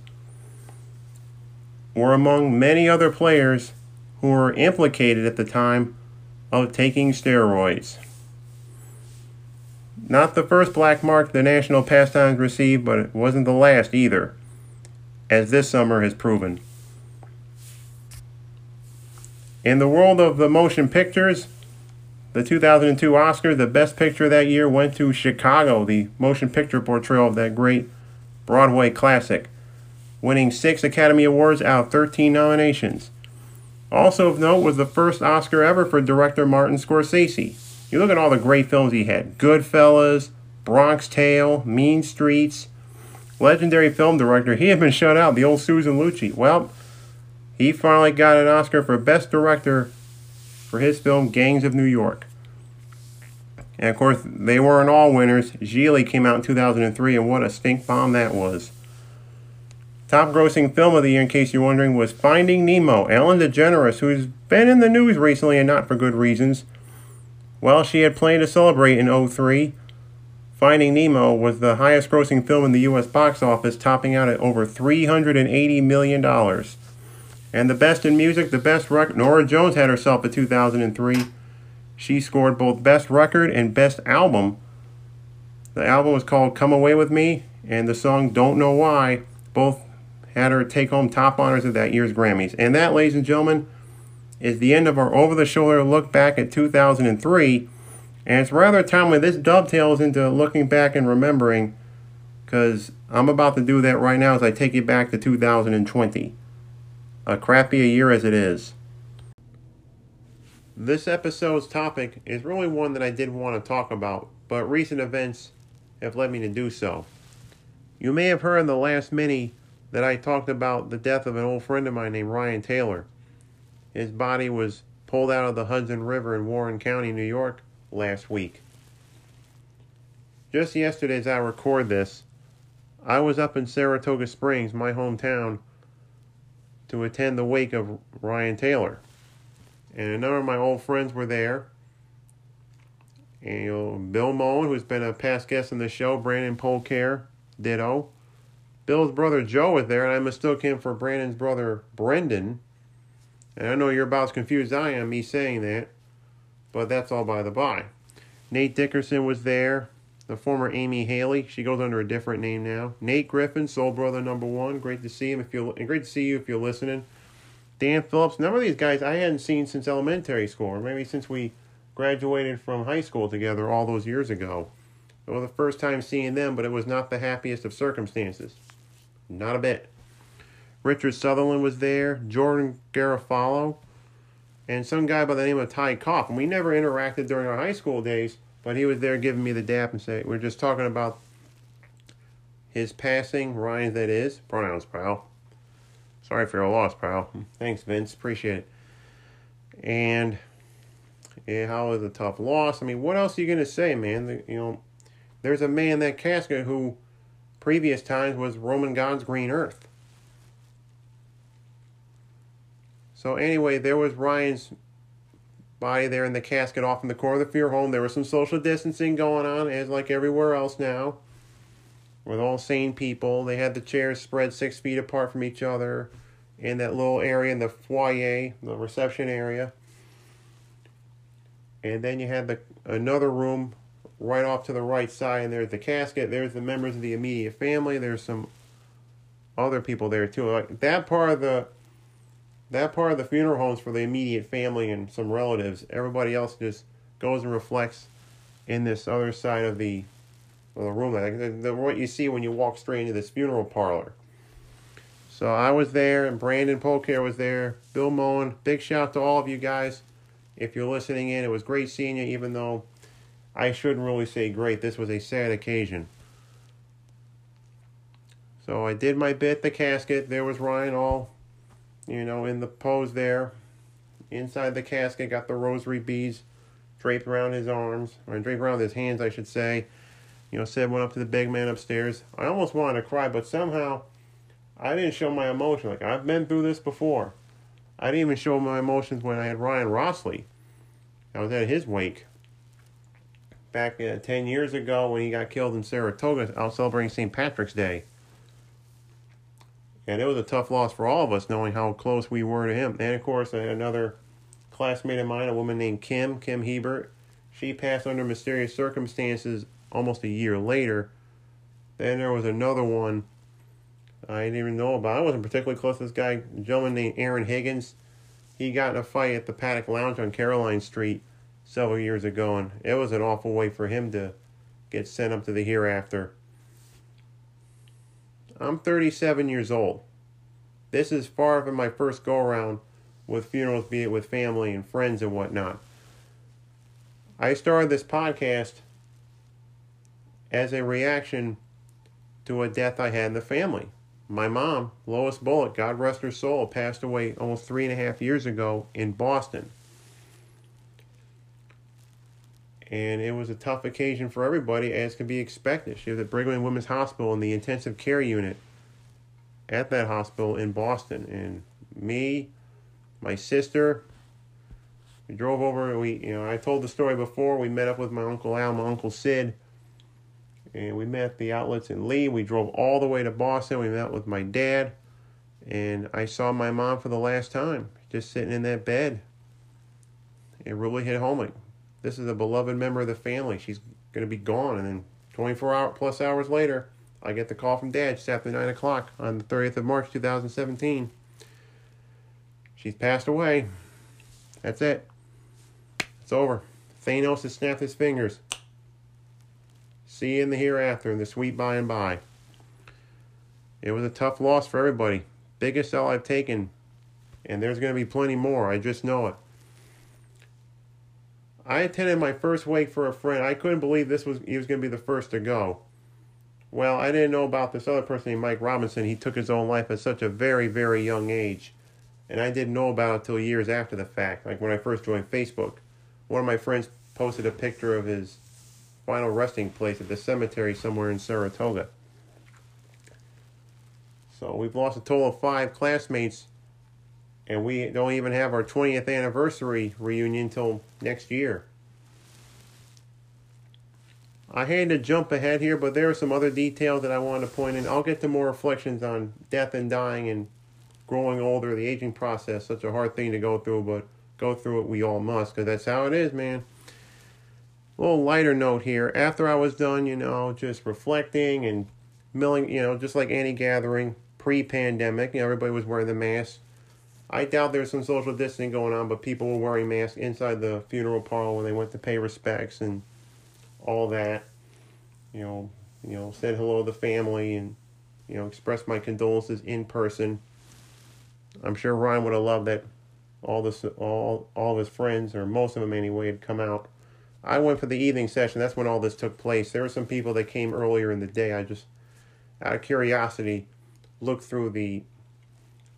were among many other players who were implicated at the time of taking steroids. Not the first black mark the national pastimes received, but it wasn't the last either, as this summer has proven. In the world of the motion pictures, the 2002 Oscar, the best picture that year went to Chicago, the motion picture portrayal of that great Broadway classic, winning six Academy Awards out of 13 nominations. Also of note was the first Oscar ever for director Martin Scorsese. You look at all the great films he had Goodfellas, Bronx Tale, Mean Streets, legendary film director. He had been shut out, the old Susan Lucci. Well, he finally got an Oscar for Best Director for his film Gangs of New York. And of course, they weren't all winners. Gigli came out in 2003, and what a stink bomb that was. Top grossing film of the year, in case you're wondering, was Finding Nemo. Ellen DeGeneres, who's been in the news recently and not for good reasons. Well, she had planned to celebrate in 03. Finding Nemo was the highest grossing film in the U.S. box office, topping out at over $380 million. And the best in music, the best record, Norah Jones had herself a 2003. She scored both best record and best album. The album was called Come Away With Me, and the song Don't Know Why both had her take home top honors of that year's Grammys. And that, ladies and gentlemen, is the end of our over the shoulder look back at 2003. And it's rather timely. This dovetails into looking back and remembering because I'm about to do that right now as I take you back to 2020. A crappy a year as it is. This episode's topic is really one that I did want to talk about, but recent events have led me to do so. You may have heard in the last mini that I talked about the death of an old friend of mine named Ryan Taylor. His body was pulled out of the Hudson River in Warren County, New York, last week. Just yesterday, as I record this, I was up in Saratoga Springs, my hometown, to attend the wake of Ryan Taylor. And a number of my old friends were there. And, you know, Bill Moen, who's been a past guest on the show, Brandon Polcare, ditto. Bill's brother Joe was there, and I mistook him for Brandon's brother Brendan. And I know you're about as confused as I am, me saying that, but that's all by the by. Nate Dickerson was there, the former Amy Haley. She goes under a different name now. Nate Griffin, Soul Brother number one. Great to see him if you and great to see you if you're listening. Dan Phillips. Number of these guys I hadn't seen since elementary school, or maybe since we graduated from high school together all those years ago. It was the first time seeing them, but it was not the happiest of circumstances. Not a bit. Richard Sutherland was there, Jordan Garofalo, and some guy by the name of Ty Koff. And we never interacted during our high school days, but he was there giving me the dap and say, We're just talking about his passing, Ryan, that is. Pronouns, pal. Sorry for your loss, pal. Thanks, Vince. Appreciate it. And yeah, how was a tough loss? I mean, what else are you gonna say, man? The, you know, there's a man that casket who, previous times, was Roman God's green earth. So anyway, there was Ryan's body there in the casket off in the corner of the funeral home. There was some social distancing going on, as like everywhere else now, with all sane people. They had the chairs spread six feet apart from each other in that little area in the foyer, the reception area. And then you had the another room right off to the right side, and there's the casket. There's the members of the immediate family. There's some other people there too. Like that part of the that part of the funeral homes for the immediate family and some relatives. Everybody else just goes and reflects in this other side of the, of the room. Like the, the, what you see when you walk straight into this funeral parlor. So I was there, and Brandon Polcare was there. Bill Moen. Big shout out to all of you guys. If you're listening in, it was great seeing you, even though I shouldn't really say great. This was a sad occasion. So I did my bit, the casket. There was Ryan all, you know, in the pose there. Inside the casket, got the rosary beads draped around his arms, or draped around his hands, I should say. You know, Sid went up to the big man upstairs. I almost wanted to cry, but somehow I didn't show my emotion. Like, I've been through this before. I didn't even show my emotions when I had Ryan Rossley. I was at his wake back uh, 10 years ago when he got killed in Saratoga. Was celebrating St. Patrick's Day. And it was a tough loss for all of us knowing how close we were to him. And of course, another classmate of mine, a woman named Kim, Kim Hebert, she passed under mysterious circumstances almost a year later. Then there was another one I didn't even know about. I wasn't particularly close to this guy, a gentleman named Aaron Higgins. He got in a fight at the Paddock Lounge on Caroline Street several years ago, and it was an awful way for him to get sent up to the hereafter. I'm 37 years old. This is far from my first go around with funerals, be it with family and friends and whatnot. I started this podcast as a reaction to a death I had in the family. My mom, Lois Bullock, God rest her soul, passed away almost three and a half years ago in Boston. And it was a tough occasion for everybody, as can be expected. She was at Brigham and Women's Hospital in the intensive care unit at that hospital in Boston. And me, my sister, we drove over. We, you know, I told the story before. We met up with my uncle Al, my uncle Sid, and we met the outlets in Lee. We drove all the way to Boston. We met with my dad, and I saw my mom for the last time, just sitting in that bed. It really hit home. Like, this is a beloved member of the family. She's going to be gone, and then 24 hour plus hours later, I get the call from Dad just after 9 o'clock on the 30th of March 2017. She's passed away. That's it. It's over. Thanos has snapped his fingers. See you in the hereafter, in the sweet by and by. It was a tough loss for everybody. Biggest L I've taken, and there's going to be plenty more. I just know it. I attended my first wake for a friend. I couldn't believe this was he was going to be the first to go. Well, I didn't know about this other person named Mike Robinson. He took his own life at such a very, very young age. And I didn't know about it until years after the fact, like when I first joined Facebook. One of my friends posted a picture of his final resting place at the cemetery somewhere in Saratoga. So we've lost a total of five classmates, and we don't even have our 20th anniversary reunion until next year. I had to jump ahead here, but there are some other details that I wanted to point in. I'll get to more reflections on death and dying and growing older, the aging process, such a hard thing to go through, but go through it we all must, because that's how it is, man. A little lighter note here. After I was done, you know, just reflecting and milling, you know, just like any gathering pre pandemic, you know, everybody was wearing the mask. I doubt there's some social distancing going on, but people were wearing masks inside the funeral parlor when they went to pay respects and all that. You know, you know, said hello to the family and you know, expressed my condolences in person. I'm sure Ryan would have loved that all this all all of his friends or most of them anyway had come out. I went for the evening session. That's when all this took place. There were some people that came earlier in the day. I just out of curiosity looked through the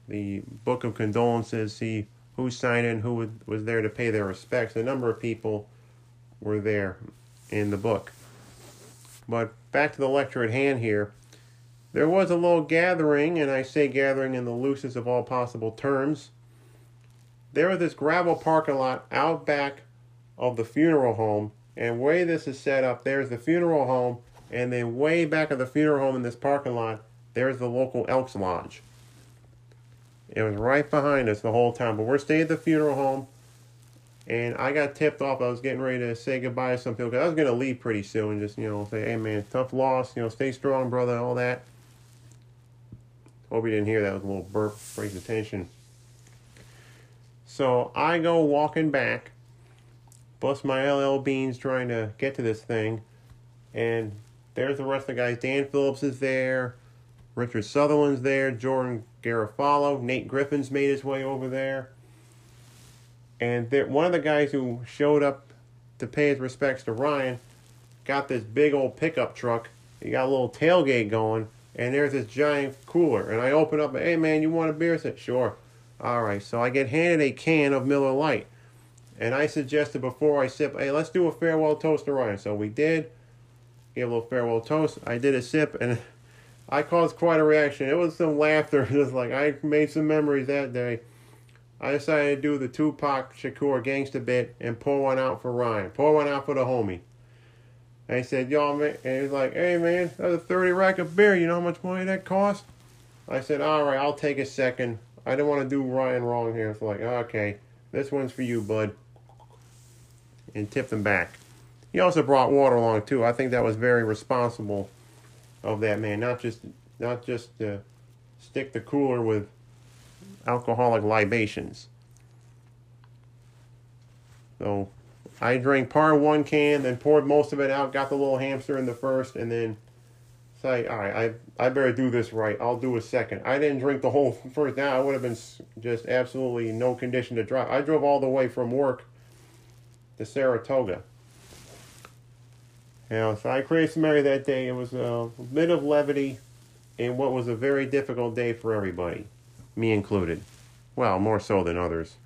the book of condolences, see who signed in, who was there to pay their respects. A number of people were there in the book. But back to the lecture at hand here. There was a little gathering, and I say gathering in the loosest of all possible terms. There was this gravel parking lot out back of the funeral home, and way this is set up, there's the funeral home, and then way back of the funeral home in this parking lot, there's the local Elks Lodge. It was right behind us the whole time, but we're staying at the funeral home. And I got tipped off. I was getting ready to say goodbye to some people because I was going to leave pretty soon. Just, you know, say, hey, man, tough loss. You know, stay strong, brother, all that. Hope you didn't hear that. Was a little burp. Breaks attention. So I go walking back, bust my LL beans trying to get to this thing. And there's the rest of the guys. Dan Phillips is there. Richard Sutherland's there. Jordan Garofalo. Nate Griffin's made his way over there. And there, one of the guys who showed up to pay his respects to Ryan. Got this big old pickup truck. He got a little tailgate going, and there's this giant cooler. And I open up, hey man, you want a beer? I said, sure. All right, so I get handed a can of Miller Lite. And I suggested before I sip, hey, let's do a farewell toast to Ryan. So we did. Gave a little farewell toast. I did a sip, and I caused quite a reaction. It was some laughter. [laughs] Just like I made some memories that day. I decided to do the Tupac Shakur gangster bit and pour one out for Ryan. Pour one out for the homie. And he said, y'all, man, and he's like, hey, man, that's a 30 rack of beer. You know how much money that cost? I said, all right, I'll take a second. I didn't want to do Ryan wrong here. It's like, okay, this one's for you, bud. And tipped him back. He also brought water along, too. I think that was very responsible of that man. Not just, not just stick the cooler with alcoholic libations. So I drank part of one can, then poured most of it out, got the little hamster in the first, and then say, all right, I, I better do this right. I'll do a second. I didn't drink the whole [laughs] first. Now I would have been just absolutely no condition to drive. I drove all the way from work to Saratoga. You know, so I created memory that day. It was uh, a bit of levity in what was a very difficult day for everybody, me included. Well, more so than others.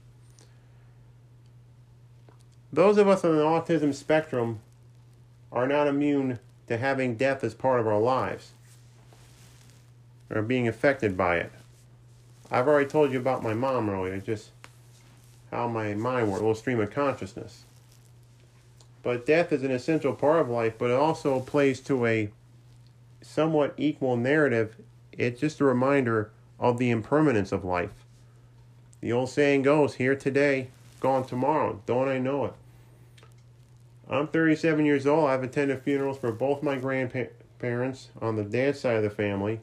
Those of us on the autism spectrum are not immune to having death as part of our lives or being affected by it. I've already told you about my mom earlier, just how my mind works, a little stream of consciousness. But death is an essential part of life, but it also plays to a somewhat equal narrative. It's just a reminder of the impermanence of life. The old saying goes, here today, gone tomorrow. Don't I know it? I'm 37 years old. I've attended funerals for both my grandparents on the dad's side of the family,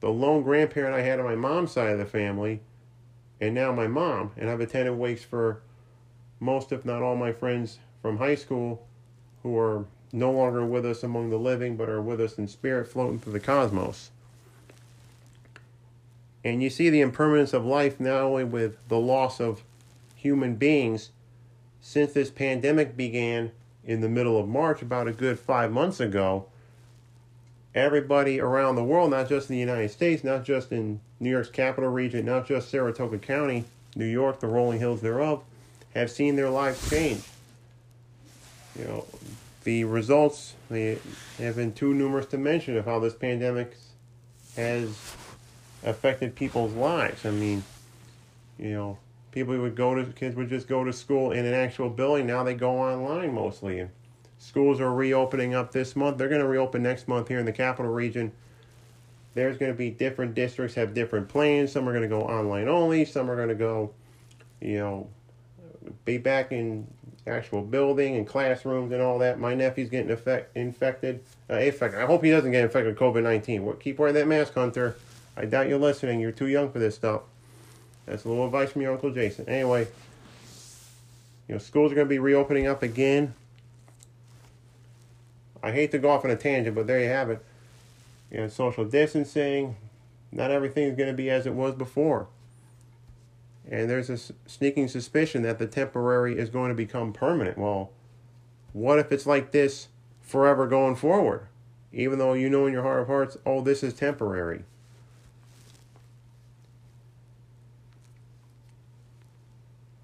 the lone grandparent I had on my mom's side of the family, and now my mom. And I've attended wakes for most, if not all, my friends from high school who are no longer with us among the living, but are with us in spirit floating through the cosmos. And you see the impermanence of life not only with the loss of human beings since this pandemic began in the middle of March, about a good five months ago. Everybody around the world, not just in the United States, not just in New York's capital region, not just Saratoga County, New York, the rolling hills thereof, have seen their lives change. You know, the results they have been too numerous to mention of how this pandemic has affected people's lives. I mean, you know, people would go to kids would just go to school in an actual building. Now they go online mostly. And schools are reopening up this month. They're going to reopen next month here in the capital region. There's going to be different districts have different plans. Some are going to go online only. Some are going to go, you know, be back in actual building and classrooms and all that. My nephew's getting effect, infected. Uh, infected. I hope he doesn't get infected with COVID 19. Keep wearing that mask, Hunter. I doubt you're listening. You're too young for this stuff. That's a little advice from your Uncle Jason. Anyway, you know, schools are going to be reopening up again. I hate to go off on a tangent, but there you have it. You know, social distancing. Not everything is going to be as it was before. And there's a sneaking suspicion that the temporary is going to become permanent. Well, what if it's like this forever going forward? Even though you know in your heart of hearts, oh, this is temporary.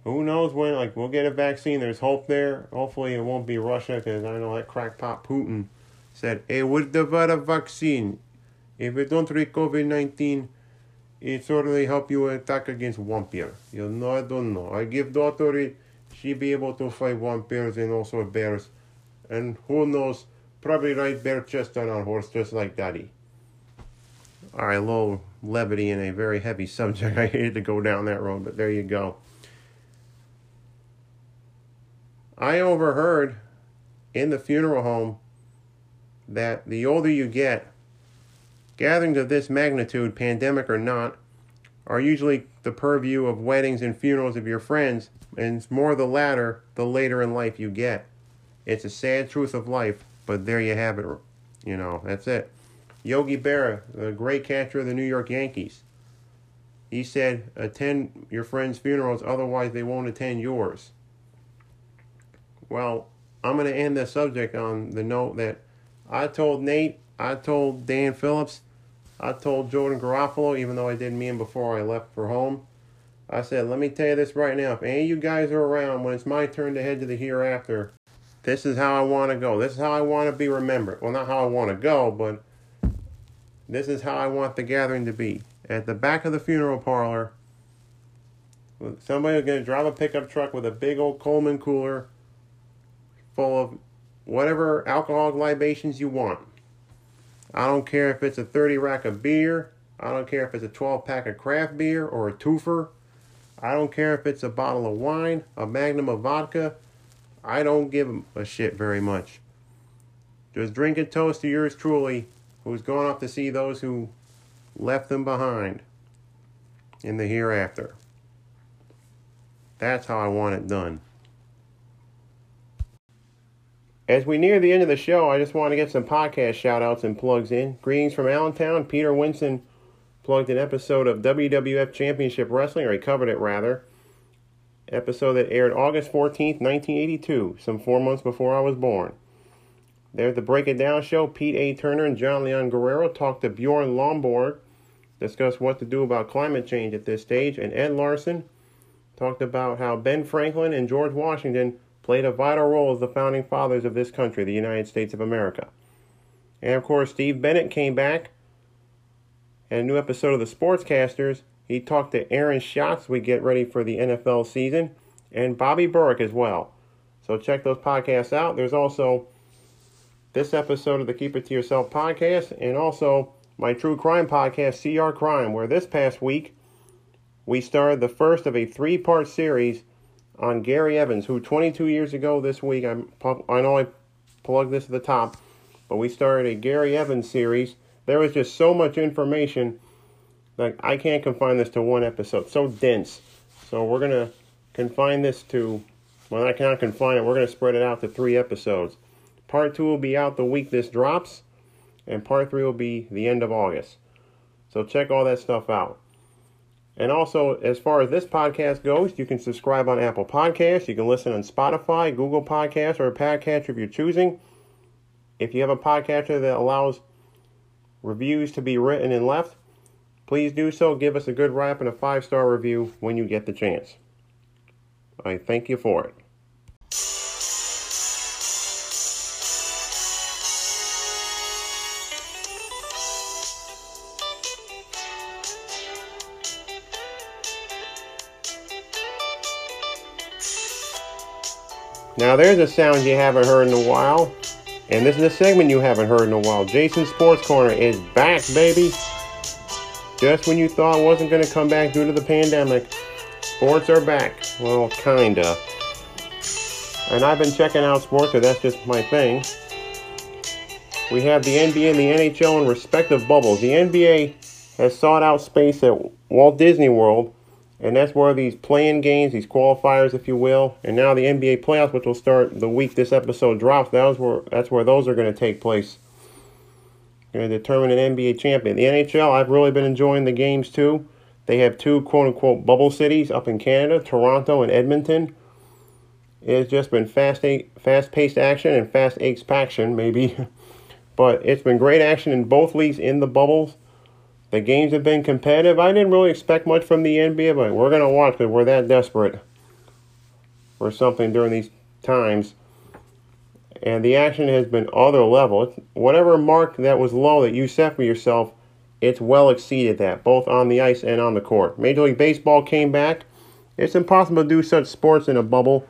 who knows when? Like, we'll get a vaccine. There's hope there. Hopefully, it won't be Russia because I know that crackpot Putin said, "Hey, develop a vaccine. If we don't treat COVID 19, it certainly help you attack against vampire. You know, I don't know. I give daughter it, she be able to fight vampires and also bears. And who knows, probably ride bear chest on a horse just like daddy. All right, a little levity in a very heavy subject. [laughs] I hated to go down that road, but there you go. I overheard in the funeral home that the older you get, gatherings of this magnitude, pandemic or not, are usually the purview of weddings and funerals of your friends, and it's more the latter the later in life you get. It's a sad truth of life, but there you have it. You know, that's it. Yogi Berra, the great catcher of the New York Yankees, he said, attend your friends' funerals, otherwise they won't attend yours. Well, I'm going to end the subject on the note that I told Nate, I told Dan Phillips, I told Jordan Garofalo, even though I didn't him before I left for home. I said, let me tell you this right now. If any of you guys are around when it's my turn to head to the hereafter, this is how I want to go. This is how I want to be remembered. Well, not how I want to go, but this is how I want the gathering to be. At the back of the funeral parlor, somebody's going to drive a pickup truck with a big old Coleman cooler full of whatever alcoholic libations you want. I don't care if it's a 30 rack of beer. I don't care if it's a 12 pack of craft beer or a twofer. I don't care if it's a bottle of wine, a magnum of vodka. I don't give a shit very much. Just drink a toast to yours truly, who's gone off to see those who left them behind in the hereafter. That's how I want it done. As we near the end of the show, I just want to get some podcast shout outs and plugs in. Greetings from Allentown. Peter Winston plugged an episode of WWF Championship Wrestling, or he covered it rather. Episode that aired August 14th, 1982, some four months before I was born. There's the Break It Down show. Pete A. Turner and John Leon Guerrero talked to Bjorn Lomborg, discussed what to do about climate change at this stage, and Ed Larson talked about how Ben Franklin and George Washington played a vital role as the founding fathers of this country, the United States of America. And of course, Steve Bennett came back and a new episode of the Sportscasters. He talked to Aaron Schatz. We get ready for the NFL season, and Bobby Burke as well. So check those podcasts out. There's also this episode of the Keep It To Yourself podcast, and also my true crime podcast, CR Crime, where this past week we started the first of a three part series on Gary Evans, who 22 years ago this week, I'm, I know I plugged this at the top, but we started a Gary Evans series. There was just so much information that I can't confine this to one episode. So dense. So we're going to confine this to, well, I cannot confine it. We're going to spread it out to three episodes. Part two will be out the week this drops, and part three will be the end of August. So check all that stuff out. And also, as far as this podcast goes, you can subscribe on Apple Podcasts. You can listen on Spotify, Google Podcasts, or a podcatcher of your choosing. If you have a podcatcher that allows reviews to be written and left, please do so. Give us a good up and a five star review when you get the chance. I thank you for it. Now there's a sound you haven't heard in a while. And this is a segment you haven't heard in a while. Jason Sports Corner is back, baby. Just when you thought it wasn't going to come back due to the pandemic, sports are back. Well, kinda. And I've been checking out sports, because that's just my thing. We have the NBA and the NHL in respective bubbles. The NBA has sought out space at Walt Disney World and that's where these playing games, these qualifiers, if you will, and now the NBA playoffs, which will start the week this episode drops, that where that's where those are going to take place. Going to determine an NBA champion. The NHL, I've really been enjoying the games too. They have two quote unquote bubble cities up in Canada, Toronto and Edmonton. It's just been fast, fast paced action and fast action, maybe. [laughs] but it's been great action in both leagues in the bubbles. The games have been competitive. I didn't really expect much from the NBA, but we're going to watch because we're that desperate for something during these times. And the action has been other level. It's, whatever mark that was low that you set for yourself, it's well exceeded that, both on the ice and on the court. Major League Baseball came back. It's impossible to do such sports in a bubble,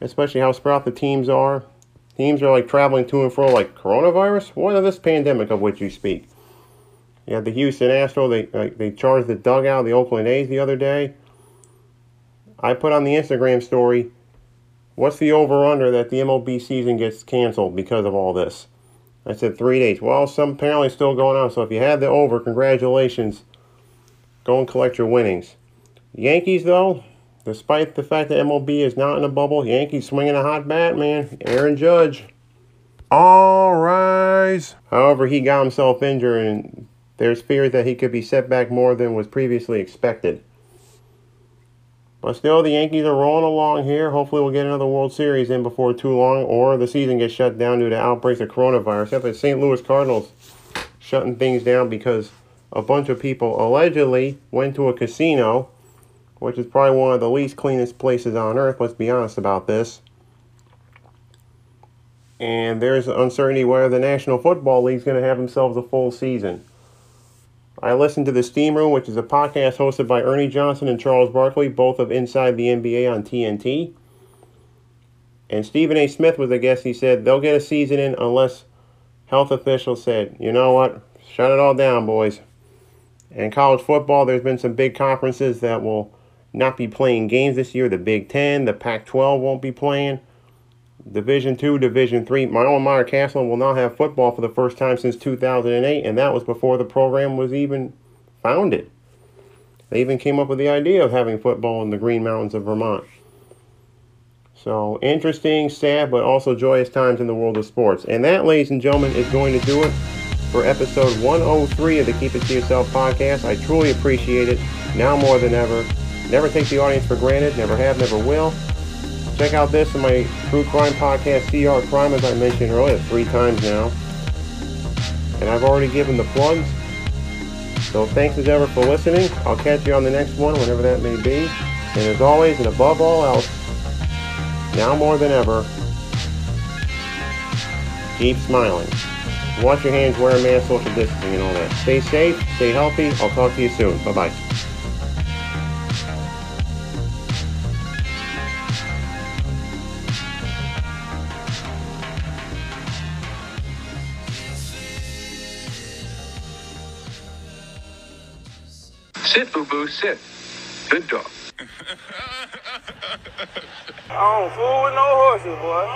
especially how spread out the teams are. Teams are like traveling to and fro like coronavirus. What of this pandemic of which you speak? You had the Houston Astros. They uh, they charged the dugout of the Oakland A's the other day. I put on the Instagram story, what's the over/under that the MLB season gets canceled because of all this? I said three days. Well, some apparently still going on. So if you had the over, congratulations. Go and collect your winnings. Yankees, though, despite the fact that MLB is not in a bubble, Yankees swinging a hot bat, man. Aaron Judge. All rise. However, he got himself injured and there's fear that he could be set back more than was previously expected. But still, the Yankees are rolling along here. Hopefully, we'll get another World Series in before too long, or the season gets shut down due to outbreaks of coronavirus. Except the St. Louis Cardinals shutting things down because a bunch of people allegedly went to a casino, which is probably one of the least cleanest places on earth. Let's be honest about this. And there's uncertainty whether the National Football League is going to have themselves a full season. I listened to the Steam Room, which is a podcast hosted by Ernie Johnson and Charles Barkley, both of Inside the NBA on TNT. And Stephen A. Smith was a guest. He said they'll get a season in unless health officials said, you know what, shut it all down, boys. And college football, there's been some big conferences that will not be playing games this year. The Big Ten, the Pac 12 won't be playing. Division Two, Division Three. My alma mater, Castleton, will now have football for the first time since 2008, and that was before the program was even founded. They even came up with the idea of having football in the Green Mountains of Vermont. So interesting, sad, but also joyous times in the world of sports. And that, ladies and gentlemen, is going to do it for episode 103 of the Keep It To Yourself podcast. I truly appreciate it now more than ever. Never take the audience for granted, never have, never will. Check out this in my true crime podcast, CR Crime, as I mentioned earlier, three times now. And I've already given the plugs. So thanks as ever for listening. I'll catch you on the next one, whenever that may be. And as always, and above all else, now more than ever, keep smiling. Wash your hands, wear a mask, social distancing, and all that. Stay safe, stay healthy. I'll talk to you soon. Bye bye Sit, boo boo, sit. Good dog. I don't fool with no horses, boy.